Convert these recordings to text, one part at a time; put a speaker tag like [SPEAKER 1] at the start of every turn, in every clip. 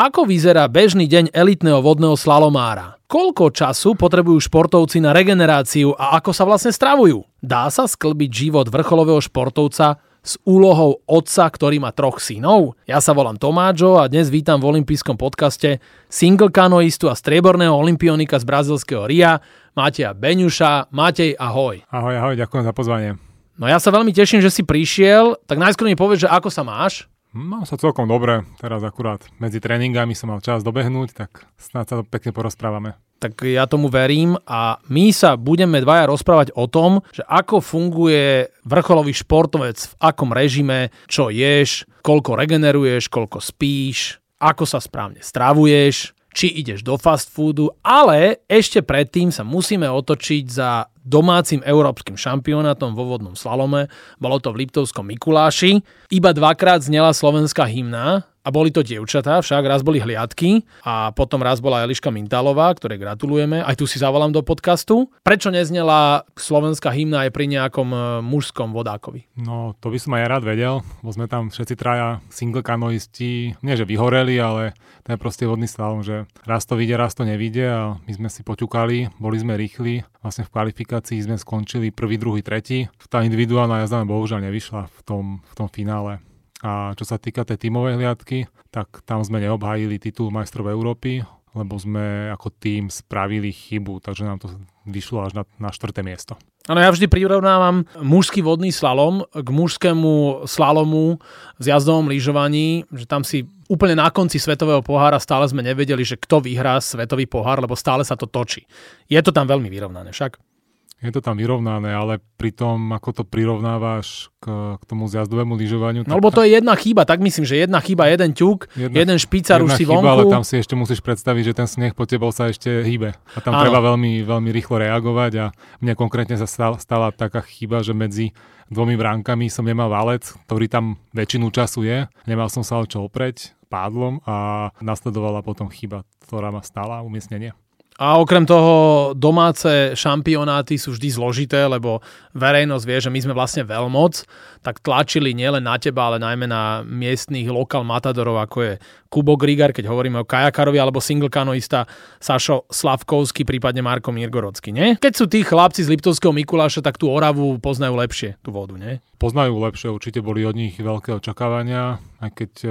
[SPEAKER 1] Ako vyzerá bežný deň elitného vodného slalomára? Koľko času potrebujú športovci na regeneráciu a ako sa vlastne stravujú? Dá sa sklbiť život vrcholového športovca s úlohou otca, ktorý má troch synov? Ja sa volám Tomáčo a dnes vítam v olympijskom podcaste single kanoistu a strieborného olimpionika z brazilského RIA, Mateja Beňuša. Matej, ahoj.
[SPEAKER 2] Ahoj, ahoj, ďakujem za pozvanie.
[SPEAKER 1] No ja sa veľmi teším, že si prišiel, tak najskôr mi povedz, že ako sa máš?
[SPEAKER 2] Mám sa celkom dobre, teraz akurát medzi tréningami som mal čas dobehnúť, tak snáď sa to pekne porozprávame.
[SPEAKER 1] Tak ja tomu verím a my sa budeme dvaja rozprávať o tom, že ako funguje vrcholový športovec, v akom režime, čo ješ, koľko regeneruješ, koľko spíš, ako sa správne stravuješ, či ideš do fast foodu, ale ešte predtým sa musíme otočiť za domácim európskym šampionátom vo vodnom slalome. Bolo to v Liptovskom Mikuláši. Iba dvakrát znela slovenská hymna, a boli to dievčatá, však raz boli hliadky a potom raz bola Eliška Mintalová, ktorej gratulujeme. Aj tu si zavolám do podcastu. Prečo neznela slovenská hymna aj pri nejakom e, mužskom vodákovi?
[SPEAKER 2] No, to by som aj rád vedel, bo sme tam všetci traja single kanoisti, nie že vyhoreli, ale to je proste vodný slalom, že raz to vyjde, raz to nevíde a my sme si poťukali, boli sme rýchli. Vlastne v kvalifikácii sme skončili prvý, druhý, tretí. Tá individuálna jazda bohužiaľ nevyšla v tom, v tom finále. A čo sa týka tej tímovej hliadky, tak tam sme neobhájili titul majstrov Európy, lebo sme ako tým spravili chybu, takže nám to vyšlo až na, na štvrté miesto.
[SPEAKER 1] Áno, ja vždy prirovnávam mužský vodný slalom k mužskému slalomu v jazdovom lyžovaní, že tam si úplne na konci svetového pohára stále sme nevedeli, že kto vyhrá svetový pohár, lebo stále sa to točí. Je to tam veľmi vyrovnané však.
[SPEAKER 2] Je to tam vyrovnané, ale pri tom, ako to prirovnávaš k, k tomu zjazdovému lyžovaniu...
[SPEAKER 1] No lebo to je jedna chyba, tak myslím, že jedna chyba, jeden ťuk, jedna, jeden špicar už si
[SPEAKER 2] chyba,
[SPEAKER 1] vonku.
[SPEAKER 2] ale tam si ešte musíš predstaviť, že ten sneh po tebou sa ešte hýbe. A tam Áno. treba veľmi, veľmi rýchlo reagovať a mne konkrétne sa stala, stala taká chyba, že medzi dvomi bránkami som nemal valec, ktorý tam väčšinu času je. Nemal som sa o čo opreť pádlom a nasledovala potom chyba, ktorá ma stala umiestnenie.
[SPEAKER 1] A okrem toho domáce šampionáty sú vždy zložité, lebo verejnosť vie, že my sme vlastne veľmoc, tak tlačili nielen na teba, ale najmä na miestných lokal matadorov, ako je Kubo Grigar, keď hovoríme o kajakarovi, alebo single kanoista Sašo Slavkovský, prípadne Marko Mirgorodsky, nie? Keď sú tí chlapci z Liptovského Mikuláša, tak tú Oravu poznajú lepšie, tú vodu, nie?
[SPEAKER 2] Poznajú lepšie, určite boli od nich veľké očakávania, aj keď e,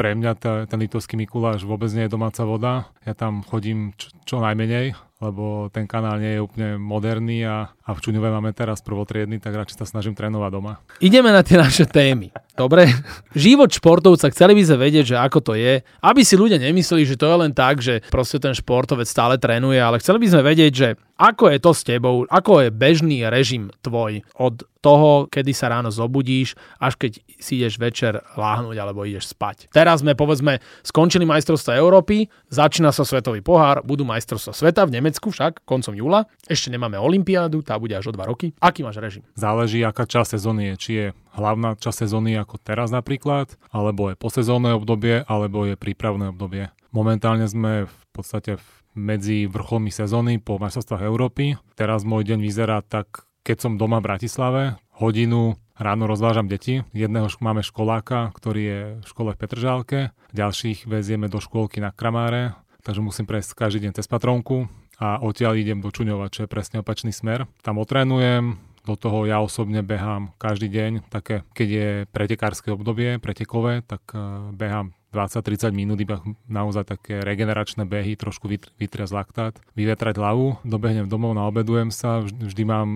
[SPEAKER 2] pre mňa tá, ten litovský Mikuláš vôbec nie je domáca voda. Ja tam chodím čo, čo najmenej, lebo ten kanál nie je úplne moderný a, a v Čuňove máme teraz prvotriedny, tak radšej sa snažím trénovať doma.
[SPEAKER 1] Ideme na tie naše témy. Dobre? Život športovca, chceli by sme vedieť, že ako to je, aby si ľudia nemysleli, že to je len tak, že proste ten športovec stále trénuje, ale chceli by sme vedieť, že ako je to s tebou, ako je bežný režim tvoj od toho, kedy sa ráno zobudíš, až keď si ideš večer láhnuť alebo ideš spať. Teraz sme, povedzme, skončili majstrovstva Európy, začína sa svetový pohár, budú majstrovstva sveta v Nemecku však koncom júla. Ešte nemáme olympiádu, tá bude až o dva roky. Aký máš režim?
[SPEAKER 2] Záleží, aká časť sezóny je. Či je hlavná časť sezóny ako teraz napríklad, alebo je posezónne obdobie, alebo je prípravné obdobie. Momentálne sme v podstate medzi vrcholmi sezóny po majstrovstvách Európy. Teraz môj deň vyzerá tak, keď som doma v Bratislave, hodinu ráno rozvážam deti. Jedného máme školáka, ktorý je v škole v Petržálke, ďalších vezieme do škôlky na Kramáre, takže musím prejsť každý deň cez patronku a odtiaľ idem do Čuňova, čo je presne opačný smer. Tam otrénujem, do toho ja osobne behám každý deň, také, keď je pretekárske obdobie, pretekové, tak uh, behám 20-30 minút iba naozaj také regeneračné behy, trošku vytriasť laktát, vyvetrať hlavu, dobehnem domov, naobedujem sa, vždy mám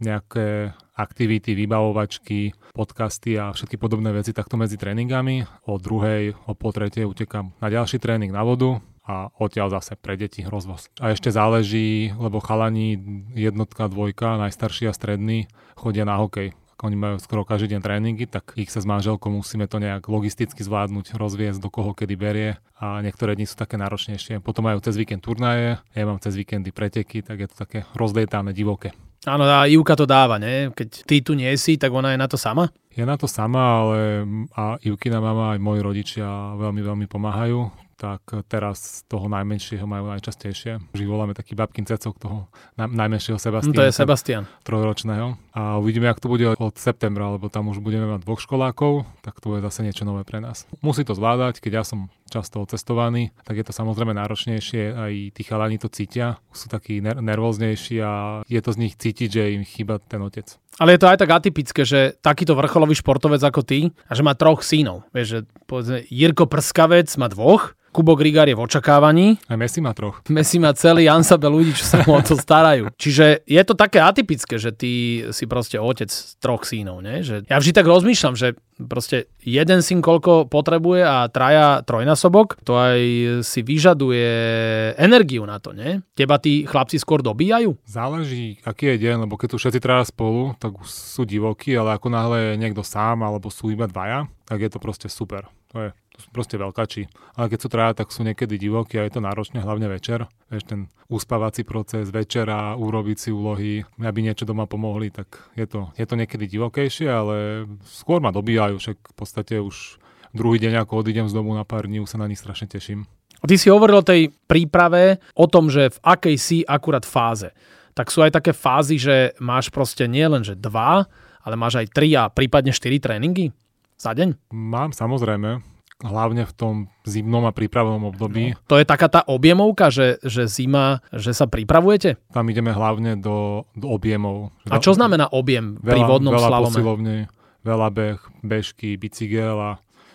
[SPEAKER 2] nejaké aktivity, vybavovačky, podcasty a všetky podobné veci takto medzi tréningami. O druhej, o pol tretej utekam na ďalší tréning na vodu a odtiaľ zase pre deti rozvoz. A ešte záleží, lebo chalani jednotka, dvojka, najstarší a stredný chodia na hokej oni majú skoro každý deň tréningy, tak ich sa s manželkou musíme to nejak logisticky zvládnuť, rozviesť do koho kedy berie a niektoré dni sú také náročnejšie. Potom majú cez víkend turnaje, ja mám cez víkendy preteky, tak je to také rozlietané, divoké.
[SPEAKER 1] Áno, a Ivka to dáva, ne? Keď ty tu nie si, tak ona je na to sama?
[SPEAKER 2] Je na to sama, ale a Ivkina mama aj moji rodičia veľmi, veľmi pomáhajú tak teraz toho najmenšieho majú najčastejšie. Vždy voláme taký babkin cecok toho najmenšieho Sebastiana.
[SPEAKER 1] To je Sebastian.
[SPEAKER 2] Trojročného. A uvidíme, ak to bude od septembra, lebo tam už budeme mať dvoch školákov, tak to bude zase niečo nové pre nás. Musí to zvládať, keď ja som často ocestovaní, tak je to samozrejme náročnejšie, aj tí chalani to cítia, sú takí ner- nervóznejší a je to z nich cítiť, že im chýba ten otec.
[SPEAKER 1] Ale je to aj tak atypické, že takýto vrcholový športovec ako ty, a že má troch synov. Vieš, že povedzme, Jirko Prskavec má dvoch, Kubo Grigár je v očakávaní.
[SPEAKER 2] A Messi má troch.
[SPEAKER 1] Messi má celý ansabel ľudí, čo sa mu o to starajú. Čiže je to také atypické, že ty si proste otec troch sínov. Nie? Že ja vždy tak rozmýšľam, že proste jeden syn koľko potrebuje a traja trojnásobok, to aj si vyžaduje energiu na to, nie? Teba tí chlapci skôr dobíjajú?
[SPEAKER 2] Záleží, aký je deň, lebo keď tu všetci traja spolu, tak sú divokí, ale ako náhle je niekto sám alebo sú iba dvaja, tak je to proste super. To je sú proste veľkači. Ale keď sú traja, tak sú niekedy divokí a je to náročné, hlavne večer. Vieš, ten uspávací proces večera, urobiť si úlohy, aby niečo doma pomohli, tak je to, je to niekedy divokejšie, ale skôr ma dobíjajú, však v podstate už druhý deň, ako odídem z domu na pár dní, už sa na nich strašne teším.
[SPEAKER 1] Ty si hovoril o tej príprave, o tom, že v akej si akurát fáze. Tak sú aj také fázy, že máš proste nie len, že dva, ale máš aj tri a prípadne štyri tréningy za deň?
[SPEAKER 2] Mám samozrejme hlavne v tom zimnom a prípravnom období.
[SPEAKER 1] No, to je taká tá objemovka, že, že zima, že sa pripravujete?
[SPEAKER 2] Tam ideme hlavne do, do objemov.
[SPEAKER 1] A čo znamená objem veľa, pri vodnom
[SPEAKER 2] veľa
[SPEAKER 1] slalome?
[SPEAKER 2] Posilovne, veľa beh, bežky, bicykel a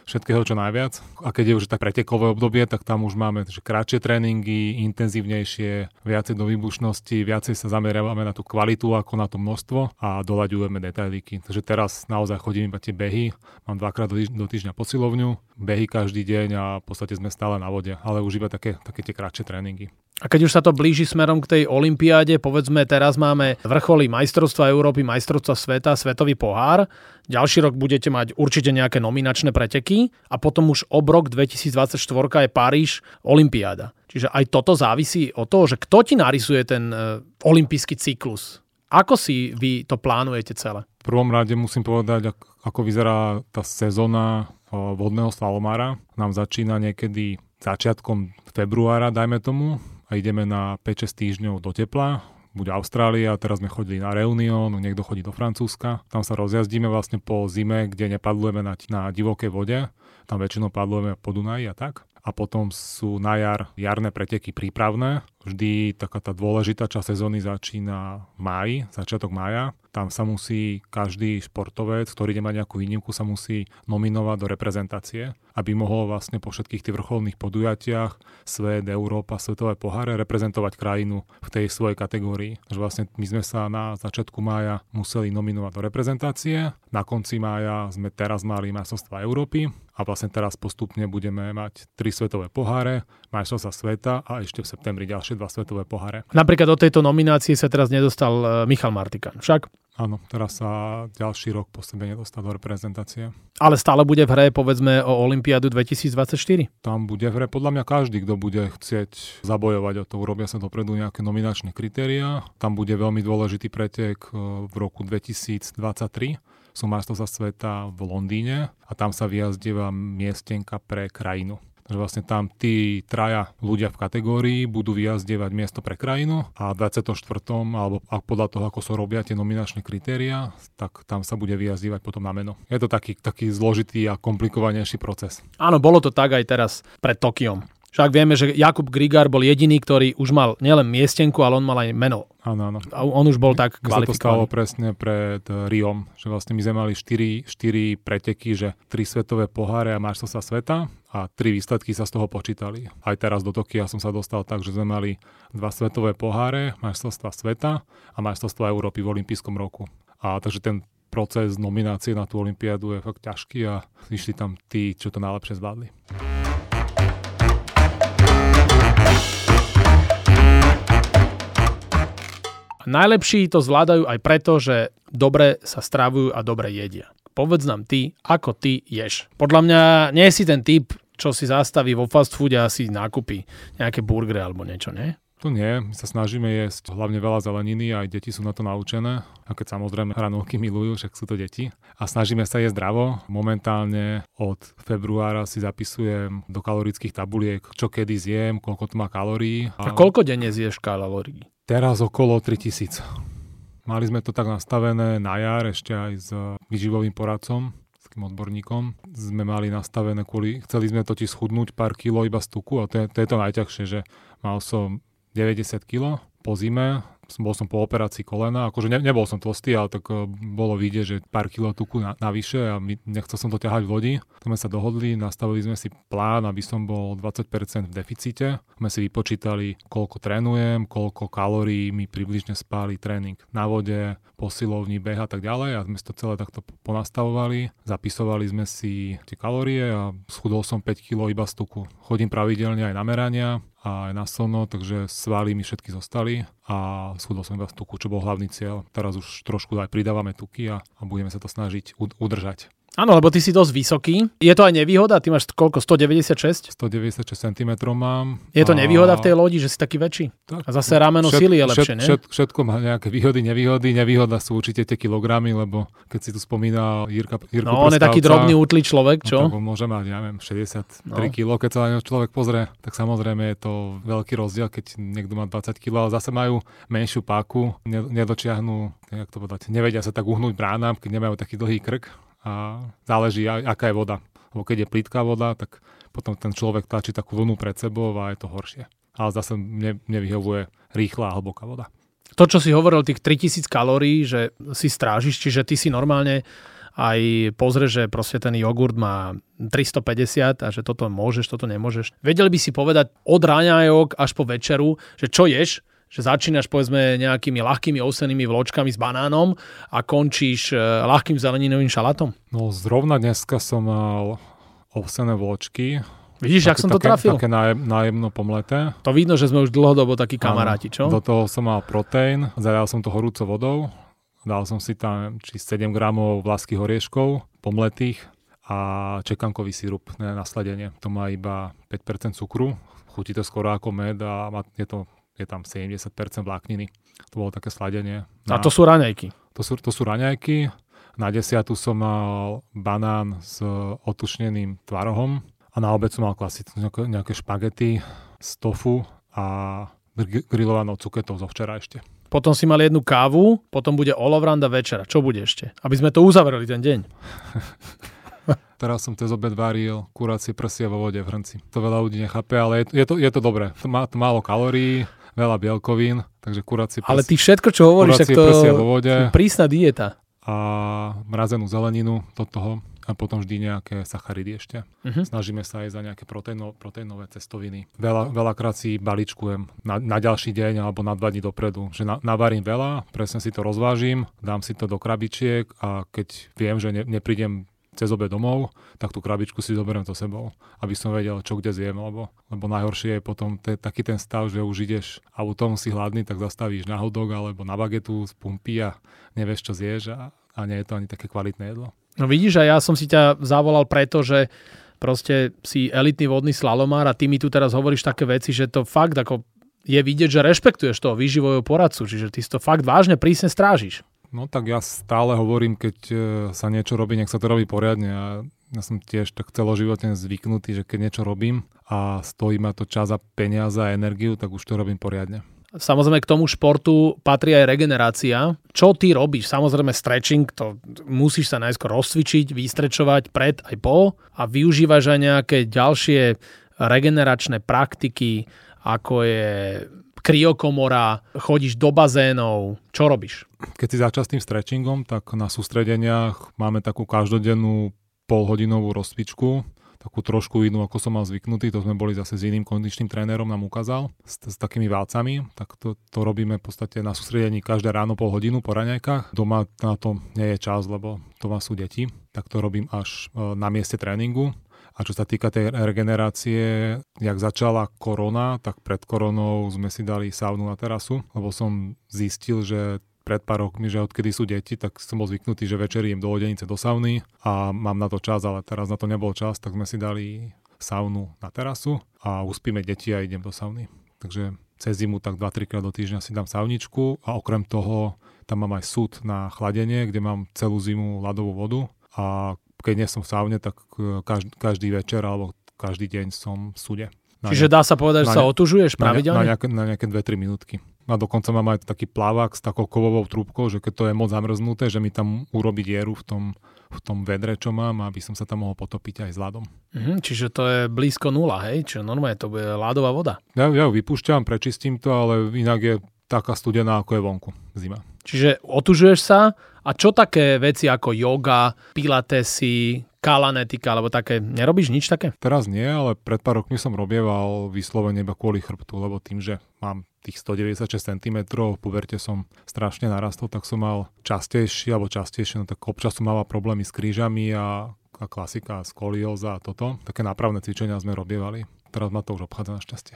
[SPEAKER 2] všetkého čo najviac. A keď je už tak pretekové obdobie, tak tam už máme že kratšie tréningy, intenzívnejšie, viacej do výbušnosti, viacej sa zameriavame na tú kvalitu ako na to množstvo a doľaďujeme detailíky. Takže teraz naozaj chodím iba tie behy, mám dvakrát do, týždňa posilovňu, behy každý deň a v podstate sme stále na vode, ale už iba také, také tie kratšie tréningy.
[SPEAKER 1] A keď už sa to blíži smerom k tej olympiáde, povedzme teraz máme vrcholy majstrovstva Európy, majstrovstva sveta, svetový pohár. Ďalší rok budete mať určite nejaké nominačné preteky a potom už obrok 2024 je Paríž, olympiáda. Čiže aj toto závisí od toho, že kto ti narysuje ten uh, olympijský cyklus. Ako si vy to plánujete celé?
[SPEAKER 2] V prvom rade musím povedať, ako vyzerá tá sezóna vodného slalomára. Nám začína niekedy začiatkom februára, dajme tomu, a ideme na 5-6 týždňov do tepla, buď Austrália, teraz sme chodili na Reunion, niekto chodí do Francúzska. Tam sa rozjazdíme vlastne po zime, kde nepadlujeme na, na divokej vode. Tam väčšinou padlujeme po Dunaji a tak. A potom sú na jar jarné preteky prípravné. Vždy taká tá dôležitá časť sezóny začína v máji, začiatok mája. Tam sa musí každý športovec, ktorý mať nejakú výnimku, sa musí nominovať do reprezentácie aby mohol vlastne po všetkých tých vrcholných podujatiach Svet, Európa, Svetové poháre reprezentovať krajinu v tej svojej kategórii. Takže vlastne my sme sa na začiatku mája museli nominovať do reprezentácie, na konci mája sme teraz mali majstrovstvá Európy a vlastne teraz postupne budeme mať tri svetové poháre, majstrovstvá sveta a ešte v septembri ďalšie dva svetové poháre.
[SPEAKER 1] Napríklad do tejto nominácie sa teraz nedostal e, Michal Martikan, však?
[SPEAKER 2] Áno, teraz sa ďalší rok po sebe nedostal do reprezentácie.
[SPEAKER 1] Ale stále bude v hre, povedzme, o Olympiádu 2024?
[SPEAKER 2] Tam bude v hre podľa mňa každý, kto bude chcieť zabojovať o to. Urobia sa dopredu nejaké nominačné kritériá. Tam bude veľmi dôležitý pretek e, v roku 2023 sú majstrovstvá sveta v Londýne a tam sa vyjazdieva miestenka pre krajinu. Takže vlastne tam tí traja ľudia v kategórii budú vyjazdievať miesto pre krajinu a v 24. alebo podľa toho, ako sa robia tie nominačné kritéria, tak tam sa bude vyjazdievať potom na meno. Je to taký, taký zložitý a komplikovanejší proces.
[SPEAKER 1] Áno, bolo to tak aj teraz pred Tokiom. Však vieme, že Jakub Grigár bol jediný, ktorý už mal nielen miestenku, ale on mal aj meno.
[SPEAKER 2] Áno, áno.
[SPEAKER 1] A on už bol tak kvalifikovaný.
[SPEAKER 2] sa to stalo presne pred eh, Riom, že vlastne my sme mali 4, 4 preteky, že 3 svetové poháre a sa sveta a 3 výsledky sa z toho počítali. Aj teraz do Tokia som sa dostal tak, že sme mali dva svetové poháre, majstrovstva sveta a majstrovstva Európy v olympijskom roku. A takže ten proces nominácie na tú olympiádu je fakt ťažký a išli tam tí, čo to najlepšie zvládli.
[SPEAKER 1] Najlepší to zvládajú aj preto, že dobre sa stravujú a dobre jedia. Povedz nám ty, ako ty ješ. Podľa mňa nie si ten typ, čo si zastaví vo fast foode a si nákupí nejaké burgery alebo niečo, nie?
[SPEAKER 2] To nie, my sa snažíme jesť hlavne veľa zeleniny, aj deti sú na to naučené. A keď samozrejme hranolky milujú, však sú to deti. A snažíme sa jesť zdravo. Momentálne od februára si zapisujem do kalorických tabuliek, čo kedy zjem, koľko to má kalórií.
[SPEAKER 1] A, a koľko denne zješ kalórií?
[SPEAKER 2] Teraz okolo 3000. Mali sme to tak nastavené na jar ešte aj s výživovým poradcom, s tým odborníkom. Sme mali nastavené kvôli, chceli sme totiž schudnúť pár kilo iba z tuku a to je to, je to najťažšie, že mal som 90 kg po zime, bol som po operácii kolena, akože ne, nebol som tlstý, ale tak uh, bolo vidieť, že pár kilo tuku na, navyše a my, nechcel som to ťahať v lodi. Sme sa dohodli, nastavili sme si plán, aby som bol 20% v deficite. Sme si vypočítali, koľko trénujem, koľko kalórií mi približne spáli tréning na vode, posilovní, beh a tak ďalej a sme si to celé takto ponastavovali. Zapisovali sme si tie kalórie a schudol som 5 kg iba z tuku. Chodím pravidelne aj na merania, a aj na slno, takže svaly mi všetky zostali a schudol som iba z tuku, čo bol hlavný cieľ. Teraz už trošku aj pridávame tuky a, a budeme sa to snažiť udržať.
[SPEAKER 1] Áno, lebo ty si dosť vysoký. Je to aj nevýhoda? Ty máš koľko? 196?
[SPEAKER 2] 196 cm mám.
[SPEAKER 1] Je to a... nevýhoda v tej lodi, že si taký väčší? Tak, a zase rameno všet, sily je lepšie, všet,
[SPEAKER 2] nie? Všet, všetko má nejaké výhody, nevýhody. Nevýhoda sú určite tie kilogramy, lebo keď si tu spomínal Jirka, Jirku
[SPEAKER 1] No, on je taký drobný útlý človek, čo?
[SPEAKER 2] No, tak môže mať, ja neviem, 63 no. kg, keď sa na človek pozrie, tak samozrejme je to veľký rozdiel, keď niekto má 20 kg, ale zase majú menšiu páku, nedočiahnu, jak to povedať, nevedia sa tak uhnúť bránam, keď nemajú taký dlhý krk a záleží, aká je voda. Lebo keď je plítká voda, tak potom ten človek tlačí takú vlnu pred sebou a je to horšie. Ale zase mne, mne vyhovuje rýchla a hlboká voda.
[SPEAKER 1] To, čo si hovoril, tých 3000 kalórií, že si strážiš, čiže ty si normálne aj pozrie, že proste ten jogurt má 350 a že toto môžeš, toto nemôžeš. Vedeli by si povedať od ráňajok až po večeru, že čo ješ, že začínaš povedzme nejakými ľahkými ovsenými vločkami s banánom a končíš e, ľahkým zeleninovým šalátom?
[SPEAKER 2] No zrovna dneska som mal ovsené vločky.
[SPEAKER 1] Vidíš, ak som to trafil?
[SPEAKER 2] Také nájemno pomleté.
[SPEAKER 1] To vidno, že sme už dlhodobo takí kamaráti, čo?
[SPEAKER 2] Do toho som mal proteín, zajal som to horúcou vodou, dal som si tam či 7 gramov vláských orieškov pomletých a čekankový sirup na nasledenie. To má iba 5% cukru, chutí to skoro ako med a je to je tam 70% vlákniny. To bolo také sladenie.
[SPEAKER 1] Na, a to sú raňajky?
[SPEAKER 2] To sú, to sú raňajky. Na desiatu som mal banán s otučneným tvarohom a na obed som mal klasické nejaké, nejaké špagety z tofu a grillovanou cuketou zo včera ešte.
[SPEAKER 1] Potom si mal jednu kávu, potom bude olovranda večera. Čo bude ešte? Aby sme to uzavreli ten deň.
[SPEAKER 2] Teraz som cez obed varil kuracie prsia vo vode v hrnci. To veľa ľudí nechápe, ale je, je, to, je to dobré. To má to málo kalórií, veľa bielkovín, takže kuracie
[SPEAKER 1] prsia. Ale ty všetko, čo hovoríš, tak to vo vode, prísna dieta.
[SPEAKER 2] A mrazenú zeleninu do toho a potom vždy nejaké sacharidy ešte. Uh-huh. Snažíme sa aj za nejaké proteíno, proteínové cestoviny. Veľa, veľakrát si balíčkujem na, na ďalší deň alebo na dva dní dopredu. Že na, navarím veľa, presne si to rozvážim, dám si to do krabičiek a keď viem, že ne, neprídem cez obe domov, tak tú krabičku si zoberiem so sebou, aby som vedel, čo kde zjem, lebo, lebo najhoršie je potom te, taký ten stav, že už ideš autom, si hladný, tak zastavíš na hodok alebo na bagetu z pumpy a nevieš, čo zješ a, a nie je to ani také kvalitné jedlo.
[SPEAKER 1] No vidíš, a ja som si ťa zavolal preto, že proste si elitný vodný slalomár a ty mi tu teraz hovoríš také veci, že to fakt ako je vidieť, že rešpektuješ toho výživového poradcu, čiže ty si to fakt vážne prísne strážiš.
[SPEAKER 2] No tak ja stále hovorím, keď e, sa niečo robí, nech sa to robí poriadne a ja som tiež tak celoživotne zvyknutý, že keď niečo robím a stojí ma to čas a peniaze a energiu, tak už to robím poriadne.
[SPEAKER 1] Samozrejme k tomu športu patrí aj regenerácia. Čo ty robíš? Samozrejme stretching, to musíš sa najskôr rozcvičiť, vystrečovať pred aj po a využívaš aj nejaké ďalšie regeneračné praktiky, ako je kryokomora, chodíš do bazénov, čo robíš?
[SPEAKER 2] Keď si začal s tým stretchingom, tak na sústredeniach máme takú každodennú polhodinovú rozcvičku, takú trošku inú, ako som mal zvyknutý, to sme boli zase s iným kondičným trénerom, nám ukázal, s, s takými válcami, tak to, to robíme v podstate na sústredení každé ráno pol hodinu po raňajkách. Doma na to nie je čas, lebo doma sú deti, tak to robím až e, na mieste tréningu. A čo sa týka tej regenerácie, jak začala korona, tak pred koronou sme si dali saunu na terasu, lebo som zistil, že pred pár rokmi, že odkedy sú deti, tak som bol zvyknutý, že večer idem do lodenice do sauny a mám na to čas, ale teraz na to nebol čas, tak sme si dali saunu na terasu a uspíme deti a idem do sauny. Takže cez zimu tak 2-3 krát do týždňa si dám sauničku a okrem toho tam mám aj súd na chladenie, kde mám celú zimu ľadovú vodu a keď nie som v saune, tak e, každý, každý večer alebo každý deň som v súde.
[SPEAKER 1] Na Čiže dá sa povedať, že sa otužuješ pravidelne?
[SPEAKER 2] Na, nejaké, na nejaké 2-3 minútky. A dokonca mám aj taký plavák s takou kovovou trúbkou, že keď to je moc zamrznuté, že mi tam urobí dieru v tom v tom vedre, čo mám, aby som sa tam mohol potopiť aj s ľadom.
[SPEAKER 1] Mhm, čiže to je blízko nula, hej? Čiže normálne to bude ľadová voda.
[SPEAKER 2] Ja, ja ju vypúšťam, prečistím to, ale inak je taká studená, ako je vonku zima.
[SPEAKER 1] Čiže otužuješ sa a čo také veci ako yoga, pilatesy, kalanetika, alebo také, nerobíš nič také?
[SPEAKER 2] Teraz nie, ale pred pár rokmi som robieval vyslovene iba kvôli chrbtu, lebo tým, že mám tých 196 cm, v puberte som strašne narastol, tak som mal častejšie, alebo častejšie, no tak občas som mal problémy s krížami a, a klasika, skolióza a toto. Také nápravné cvičenia sme robievali. Teraz ma to už obchádza na šťastie.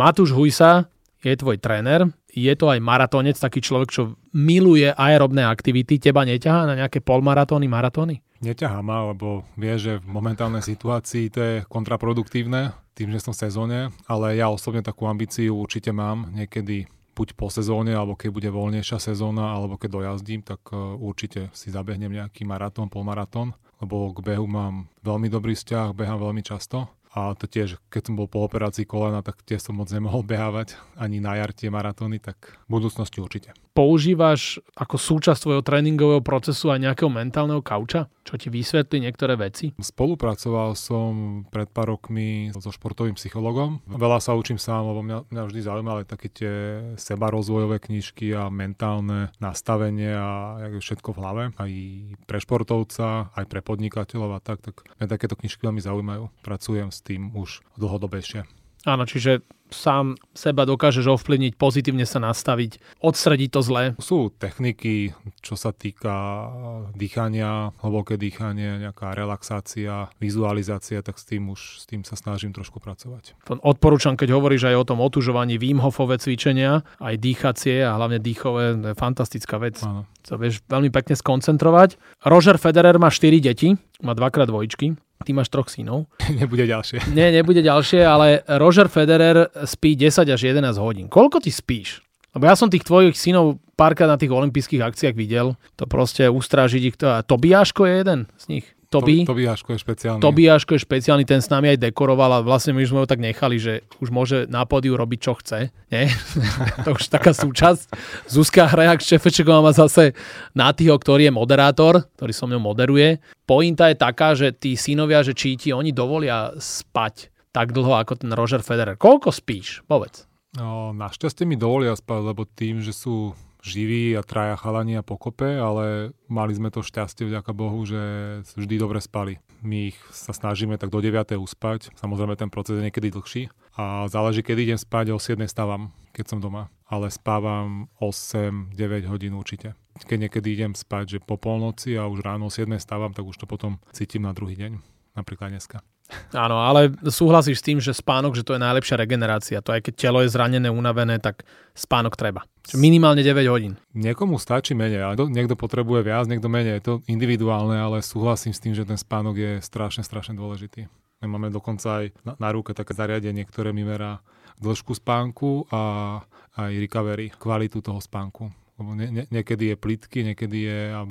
[SPEAKER 1] Matúš Hujsa je tvoj tréner, je to aj maratónec, taký človek, čo miluje aerobné aktivity. Teba neťahá na nejaké polmaratóny, maratóny?
[SPEAKER 2] Neťahá ma, lebo vie, že v momentálnej situácii to je kontraproduktívne, tým, že som v sezóne, ale ja osobne takú ambíciu určite mám niekedy buď po sezóne, alebo keď bude voľnejšia sezóna, alebo keď dojazdím, tak e, určite si zabehnem nejaký maratón, polmaratón, lebo k behu mám veľmi dobrý vzťah, behám veľmi často a to tiež, keď som bol po operácii kolena, tak tiež som moc nemohol behávať ani na jar tie maratóny, tak v budúcnosti určite.
[SPEAKER 1] Používaš ako súčasť tvojho tréningového procesu aj nejakého mentálneho kauča, čo ti vysvetlí niektoré veci?
[SPEAKER 2] Spolupracoval som pred pár rokmi so športovým psychologom. Veľa sa učím sám, lebo mňa, mňa vždy zaujímali také tie sebarozvojové knižky a mentálne nastavenie a jak je všetko v hlave. Aj pre športovca, aj pre podnikateľov a tak, tak mňa takéto knižky veľmi zaujímajú. Pracujem s tým už dlhodobejšie.
[SPEAKER 1] Áno, čiže sám seba dokážeš ovplyvniť, pozitívne sa nastaviť, odstrediť to zlé.
[SPEAKER 2] Sú techniky, čo sa týka dýchania, hlboké dýchanie, nejaká relaxácia, vizualizácia, tak s tým už s tým sa snažím trošku pracovať.
[SPEAKER 1] Odporúčam, keď hovoríš aj o tom otužovaní Wim Hofové cvičenia, aj dýchacie a hlavne dýchové, to je fantastická vec. Áno. To vieš veľmi pekne skoncentrovať. Roger Federer má 4 deti, má dvakrát dvojčky Ty máš troch synov.
[SPEAKER 2] nebude ďalšie.
[SPEAKER 1] Nie, nebude ďalšie, ale Roger Federer spí 10 až 11 hodín. Koľko ty spíš? Lebo ja som tých tvojich synov párkrát na tých olympijských akciách videl. To proste ustrážiť ich. To, Tobiáško je jeden z nich. Toby.
[SPEAKER 2] To, Tobiáško je špeciálny.
[SPEAKER 1] Tobiáško je špeciálny, ten s nami aj dekoroval a vlastne my sme ho tak nechali, že už môže na pódiu robiť, čo chce. Nie? to už taká súčasť. Zuzka Hrajak Šefečeková má zase Natyho, ktorý je moderátor, ktorý so mnou moderuje. Pointa je taká, že tí synovia, že či ti oni dovolia spať tak dlho ako ten Roger Federer. Koľko spíš? Povedz.
[SPEAKER 2] No, našťastie mi dovolia spať, lebo tým, že sú živí a traja chalania pokope, ale mali sme to šťastie vďaka Bohu, že vždy dobre spali. My ich sa snažíme tak do 9. uspať, samozrejme ten proces je niekedy dlhší a záleží, kedy idem spať, o 7. stávam, keď som doma, ale spávam 8-9 hodín určite. Keď niekedy idem spať, že po polnoci a už ráno o 7. stávam, tak už to potom cítim na druhý deň, napríklad dneska.
[SPEAKER 1] Áno, ale súhlasíš s tým, že spánok, že to je najlepšia regenerácia. To aj keď telo je zranené, unavené, tak spánok treba. Minimálne 9 hodín.
[SPEAKER 2] Niekomu stačí menej, ale niekto potrebuje viac, niekto menej. Je to individuálne, ale súhlasím s tým, že ten spánok je strašne, strašne dôležitý. My máme dokonca aj na, na ruke také zariadenie, ktoré mi merá dĺžku spánku a aj recovery, kvalitu toho spánku. Lebo nie, nie, niekedy je plitky, niekedy je, a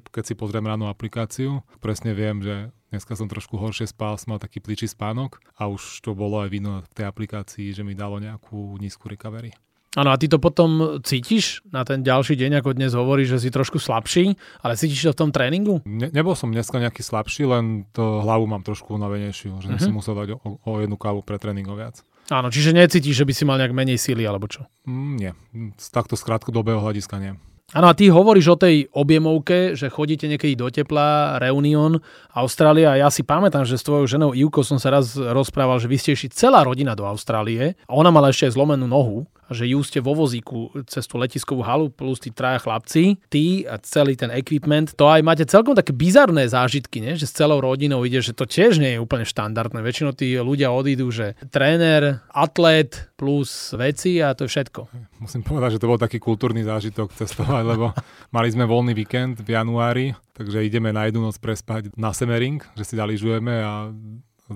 [SPEAKER 2] keď si pozriem ráno aplikáciu, presne viem, že Dneska som trošku horšie spal, som mal taký pličí spánok a už to bolo aj vidno v tej aplikácii, že mi dalo nejakú nízku recovery.
[SPEAKER 1] Áno, a ty to potom cítiš na ten ďalší deň, ako dnes hovoríš, že si trošku slabší, ale cítiš to v tom tréningu?
[SPEAKER 2] Ne, nebol som dneska nejaký slabší, len to hlavu mám trošku unavenejšiu, že mm-hmm. som musel dať o, o jednu kávu pre tréningov viac.
[SPEAKER 1] Áno, čiže necítiš, že by si mal nejak menej síly alebo čo?
[SPEAKER 2] Mm, nie, z takto z krátkodobého hľadiska nie.
[SPEAKER 1] Áno, a ty hovoríš o tej objemovke, že chodíte niekedy do tepla, Reunion, Austrália. Ja si pamätám, že s tvojou ženou Ivkou som sa raz rozprával, že vy ste celá rodina do Austrálie a ona mala ešte aj zlomenú nohu že ju ste vo vozíku cez tú letiskovú halu plus tí traja chlapci, ty a celý ten equipment, to aj máte celkom také bizarné zážitky, ne? že s celou rodinou ide, že to tiež nie je úplne štandardné. Väčšinou tí ľudia odídu, že tréner, atlet plus veci a to je všetko.
[SPEAKER 2] Musím povedať, že to bol taký kultúrny zážitok cestovať, lebo mali sme voľný víkend v januári, takže ideme na jednu noc prespať na Semering, že si daližujeme a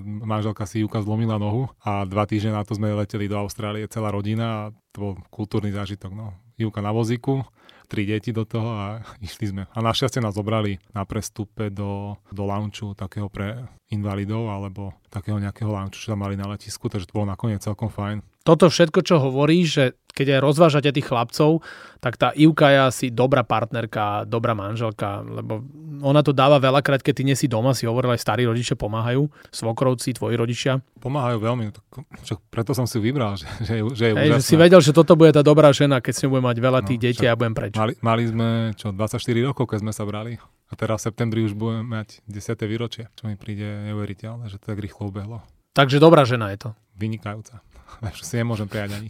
[SPEAKER 2] manželka si Juka zlomila nohu a dva týždne na to sme leteli do Austrálie, celá rodina a to bol kultúrny zážitok. No. Juka na vozíku, tri deti do toho a išli sme. A našťastie nás zobrali na prestupe do, do launchu takého pre invalidov alebo takého nejakého launchu, čo tam mali na letisku, takže to bolo nakoniec celkom fajn.
[SPEAKER 1] toto všetko, čo hovoríš, že keď aj rozvážate tých chlapcov, tak tá Ivka je asi dobrá partnerka, dobrá manželka, lebo ona to dáva veľakrát, keď ty nie si doma, si hovoril, aj starí rodičia pomáhajú, svokrovci, tvoji rodičia.
[SPEAKER 2] Pomáhajú veľmi, však preto som si vybral, že, že, že je
[SPEAKER 1] Hej, že si vedel, že toto bude tá dobrá žena, keď si budem mať veľa tých no, detí a budem preč.
[SPEAKER 2] Mali, mali sme čo, 24 rokov, keď sme sa brali. A teraz v septembri už budeme mať 10. výročie, čo mi príde neuveriteľné, že to tak rýchlo ubehlo.
[SPEAKER 1] Takže dobrá žena je to.
[SPEAKER 2] Vynikajúca. Lepšie si nemôžem prijať ani.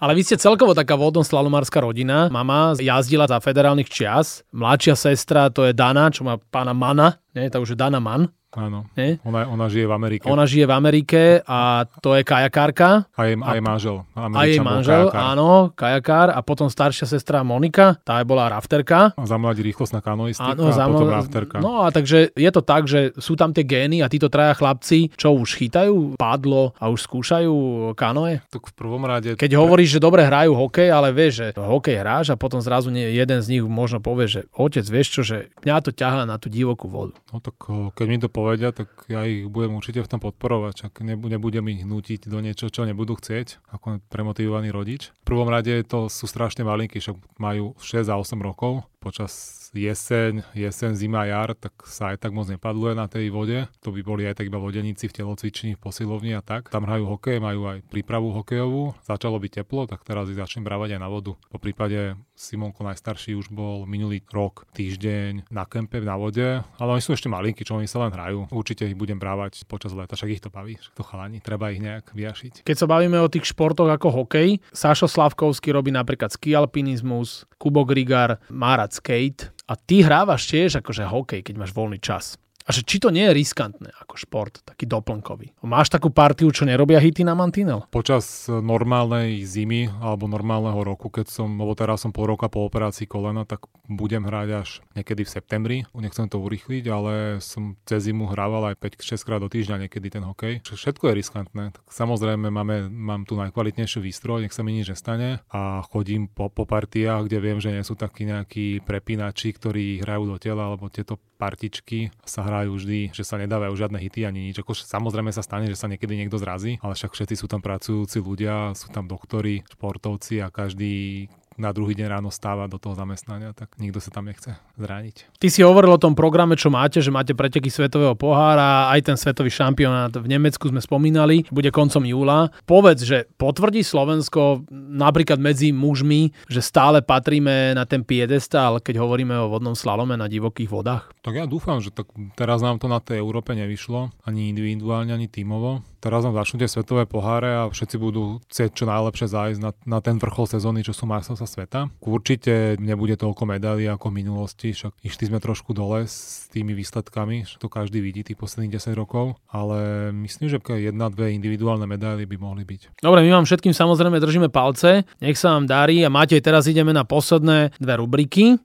[SPEAKER 1] Ale vy ste celkovo taká vodnoslalomarská rodina. Mama jazdila za federálnych čias. Mladšia sestra to je Dana, čo má pána Mana. Nie, to už je Dana Man.
[SPEAKER 2] Áno. Nie? Ona, ona žije v Amerike.
[SPEAKER 1] Ona žije v Amerike a to je kajakárka.
[SPEAKER 2] A jej, a jej manžel.
[SPEAKER 1] A jej manžel, kajakár. áno, kajakár. A potom staršia sestra Monika, tá je bola rafterka.
[SPEAKER 2] A za mladí rýchlostná kanoistika áno, a potom rafterka.
[SPEAKER 1] No a takže je to tak, že sú tam tie gény a títo traja chlapci, čo už chytajú pádlo a už skúšajú kanoe?
[SPEAKER 2] Tak v prvom rade...
[SPEAKER 1] Keď hovoríš, že dobre hrajú hokej, ale vieš, že hokej hráš a potom zrazu nie, jeden z nich možno povie, že otec, vieš čo, že mňa to ťahá na tú divokú vodu.
[SPEAKER 2] No tak keď mi to povedia, tak ja ich budem určite v tom podporovať, čak nebudem ich nutiť do niečo, čo nebudú chcieť, ako premotivovaný rodič. V prvom rade to sú strašne malinky, však majú 6 a 8 rokov, počas jeseň, jeseň, zima, jar, tak sa aj tak moc nepadluje na tej vode. To by boli aj tak iba vodeníci v telocvični, v posilovni a tak. Tam hrajú hokej, majú aj prípravu hokejovú. Začalo byť teplo, tak teraz ich začnem brávať aj na vodu. Po prípade Simonko najstarší už bol minulý rok týždeň na kempe na vode, ale oni sú ešte malinky, čo oni sa len hrajú. Určite ich budem brávať počas leta, však ich to baví, to chalani, treba ich nejak vyjašiť.
[SPEAKER 1] Keď sa bavíme o tých športoch ako hokej, Sašo Slavkovský robí napríklad ski alpinizmus, Kubo Grigar má rád skate, a ty hrávaš tiež akože hokej, keď máš voľný čas. A že či to nie je riskantné ako šport, taký doplnkový. Máš takú partiu, čo nerobia hity na mantinel?
[SPEAKER 2] Počas normálnej zimy alebo normálneho roku, keď som, lebo teraz som pol roka po operácii kolena, tak budem hrať až niekedy v septembri. Nechcem to urýchliť, ale som cez zimu hrával aj 5-6 krát do týždňa niekedy ten hokej. Všetko je riskantné. Tak samozrejme máme, mám tu najkvalitnejšiu výstroj, nech sa mi nič nestane a chodím po, po partiách, kde viem, že nie sú takí nejakí prepínači, ktorí hrajú do tela alebo tieto partičky sa hrajú vždy, že sa nedávajú žiadne hity ani nič. Ako, samozrejme sa stane, že sa niekedy niekto zrazí, ale však všetci sú tam pracujúci ľudia, sú tam doktori, športovci a každý na druhý deň ráno stáva do toho zamestnania, tak nikto sa tam nechce zraniť.
[SPEAKER 1] Ty si hovoril o tom programe, čo máte, že máte preteky svetového pohára, aj ten svetový šampionát v Nemecku sme spomínali, bude koncom júla. Povedz, že potvrdí Slovensko napríklad medzi mužmi, že stále patríme na ten piedestál, keď hovoríme o vodnom slalome na divokých vodách?
[SPEAKER 2] Tak ja dúfam, že tak teraz nám to na tej Európe nevyšlo, ani individuálne, ani tímovo teraz nám začnú tie svetové poháre a všetci budú chcieť čo najlepšie zájsť na, na ten vrchol sezóny, čo sú majstrovstvá sveta. Určite nebude toľko medailí ako v minulosti, však išli sme trošku dole s tými výsledkami, to každý vidí tých posledných 10 rokov, ale myslím, že jedna, dve individuálne medaily by mohli byť.
[SPEAKER 1] Dobre, my vám všetkým samozrejme držíme palce, nech sa vám darí a máte teraz ideme na posledné dve rubriky.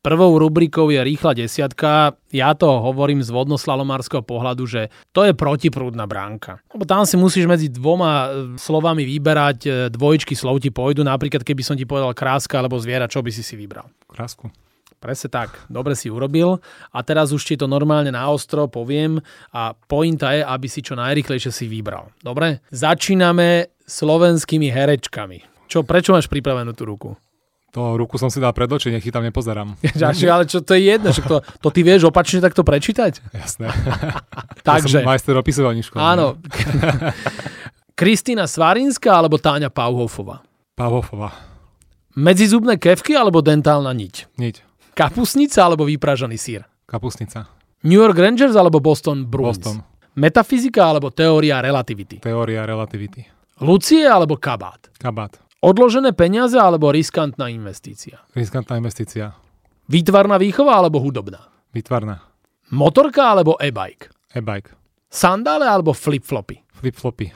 [SPEAKER 1] Prvou rubrikou je rýchla desiatka. Ja to hovorím z vodnoslalomárskeho pohľadu, že to je protiprúdna bránka. Lebo tam si musíš medzi dvoma e, slovami vyberať, e, dvojičky slov ti pôjdu, napríklad keby som ti povedal kráska alebo zviera, čo by si si vybral?
[SPEAKER 2] Krásku.
[SPEAKER 1] Presne tak, dobre si urobil. A teraz už ti to normálne na ostro poviem a pointa je, aby si čo najrychlejšie si vybral. Dobre? Začíname slovenskými herečkami. Čo, prečo máš pripravenú tú ruku?
[SPEAKER 2] To ruku som si dal pred oči, nech tam nepozerám.
[SPEAKER 1] Ďalšie, ale čo to je jedno, že to, to ty vieš opačne takto prečítať?
[SPEAKER 2] Jasné.
[SPEAKER 1] Takže.
[SPEAKER 2] Ja som majster opisovaní školy.
[SPEAKER 1] Áno. Kristýna Svarinská alebo Táňa Pauhofová?
[SPEAKER 2] Pauhofová.
[SPEAKER 1] Medzizubné kevky alebo dentálna niť?
[SPEAKER 2] Niť.
[SPEAKER 1] Kapusnica alebo vypražaný sír?
[SPEAKER 2] Kapusnica.
[SPEAKER 1] New York Rangers alebo Boston Bruins?
[SPEAKER 2] Boston.
[SPEAKER 1] Metafyzika alebo teória relativity?
[SPEAKER 2] Teória relativity.
[SPEAKER 1] Lucie alebo kabát?
[SPEAKER 2] Kabát.
[SPEAKER 1] Odložené peniaze alebo riskantná investícia?
[SPEAKER 2] Riskantná investícia.
[SPEAKER 1] Výtvarná výchova alebo hudobná?
[SPEAKER 2] Výtvarná.
[SPEAKER 1] Motorka alebo e-bike?
[SPEAKER 2] E-bike.
[SPEAKER 1] Sandále alebo flip-flopy?
[SPEAKER 2] Flip-flopy.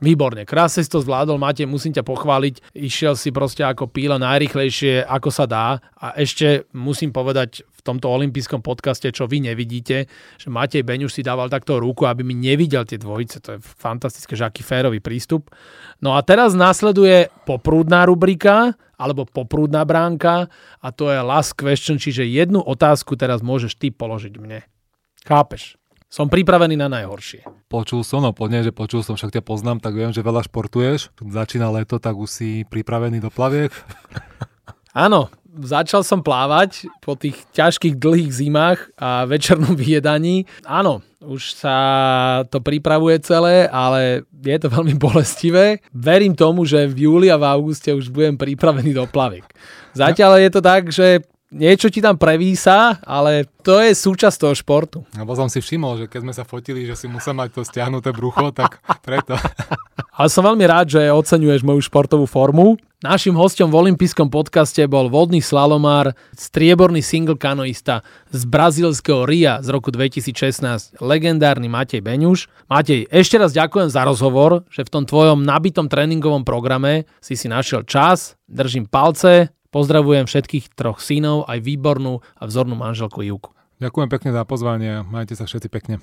[SPEAKER 1] Výborne, krásne si to zvládol, Matej, musím ťa pochváliť. Išiel si proste ako píla najrychlejšie, ako sa dá. A ešte musím povedať v tomto olympijskom podcaste, čo vy nevidíte, že Matej Beňuš si dával takto ruku, aby mi nevidel tie dvojice. To je fantastické, že aký férový prístup. No a teraz nasleduje poprúdna rubrika, alebo poprúdna bránka a to je last question, čiže jednu otázku teraz môžeš ty položiť mne. Chápeš? Som pripravený na najhoršie.
[SPEAKER 2] Počul som, no podne, že počul som, však ťa poznám, tak viem, že veľa športuješ. Začína leto, tak už si pripravený do plaviek.
[SPEAKER 1] Áno, začal som plávať po tých ťažkých dlhých zimách a večernom vyjedaní. Áno, už sa to pripravuje celé, ale je to veľmi bolestivé. Verím tomu, že v júli a v auguste už budem pripravený do plaviek. Zatiaľ je to tak, že niečo ti tam prevísa, ale to je súčasť toho športu.
[SPEAKER 2] Lebo som si všimol, že keď sme sa fotili, že si musel mať to stiahnuté brucho, tak preto.
[SPEAKER 1] Ale som veľmi rád, že oceňuješ moju športovú formu. Našim hostom v olympijskom podcaste bol vodný slalomár, strieborný single kanoista z brazílskeho RIA z roku 2016, legendárny Matej Beňuš. Matej, ešte raz ďakujem za rozhovor, že v tom tvojom nabitom tréningovom programe si si našiel čas, držím palce, Pozdravujem všetkých troch synov, aj výbornú a vzornú manželku Júku.
[SPEAKER 2] Ďakujem pekne za pozvanie, majte sa všetci pekne.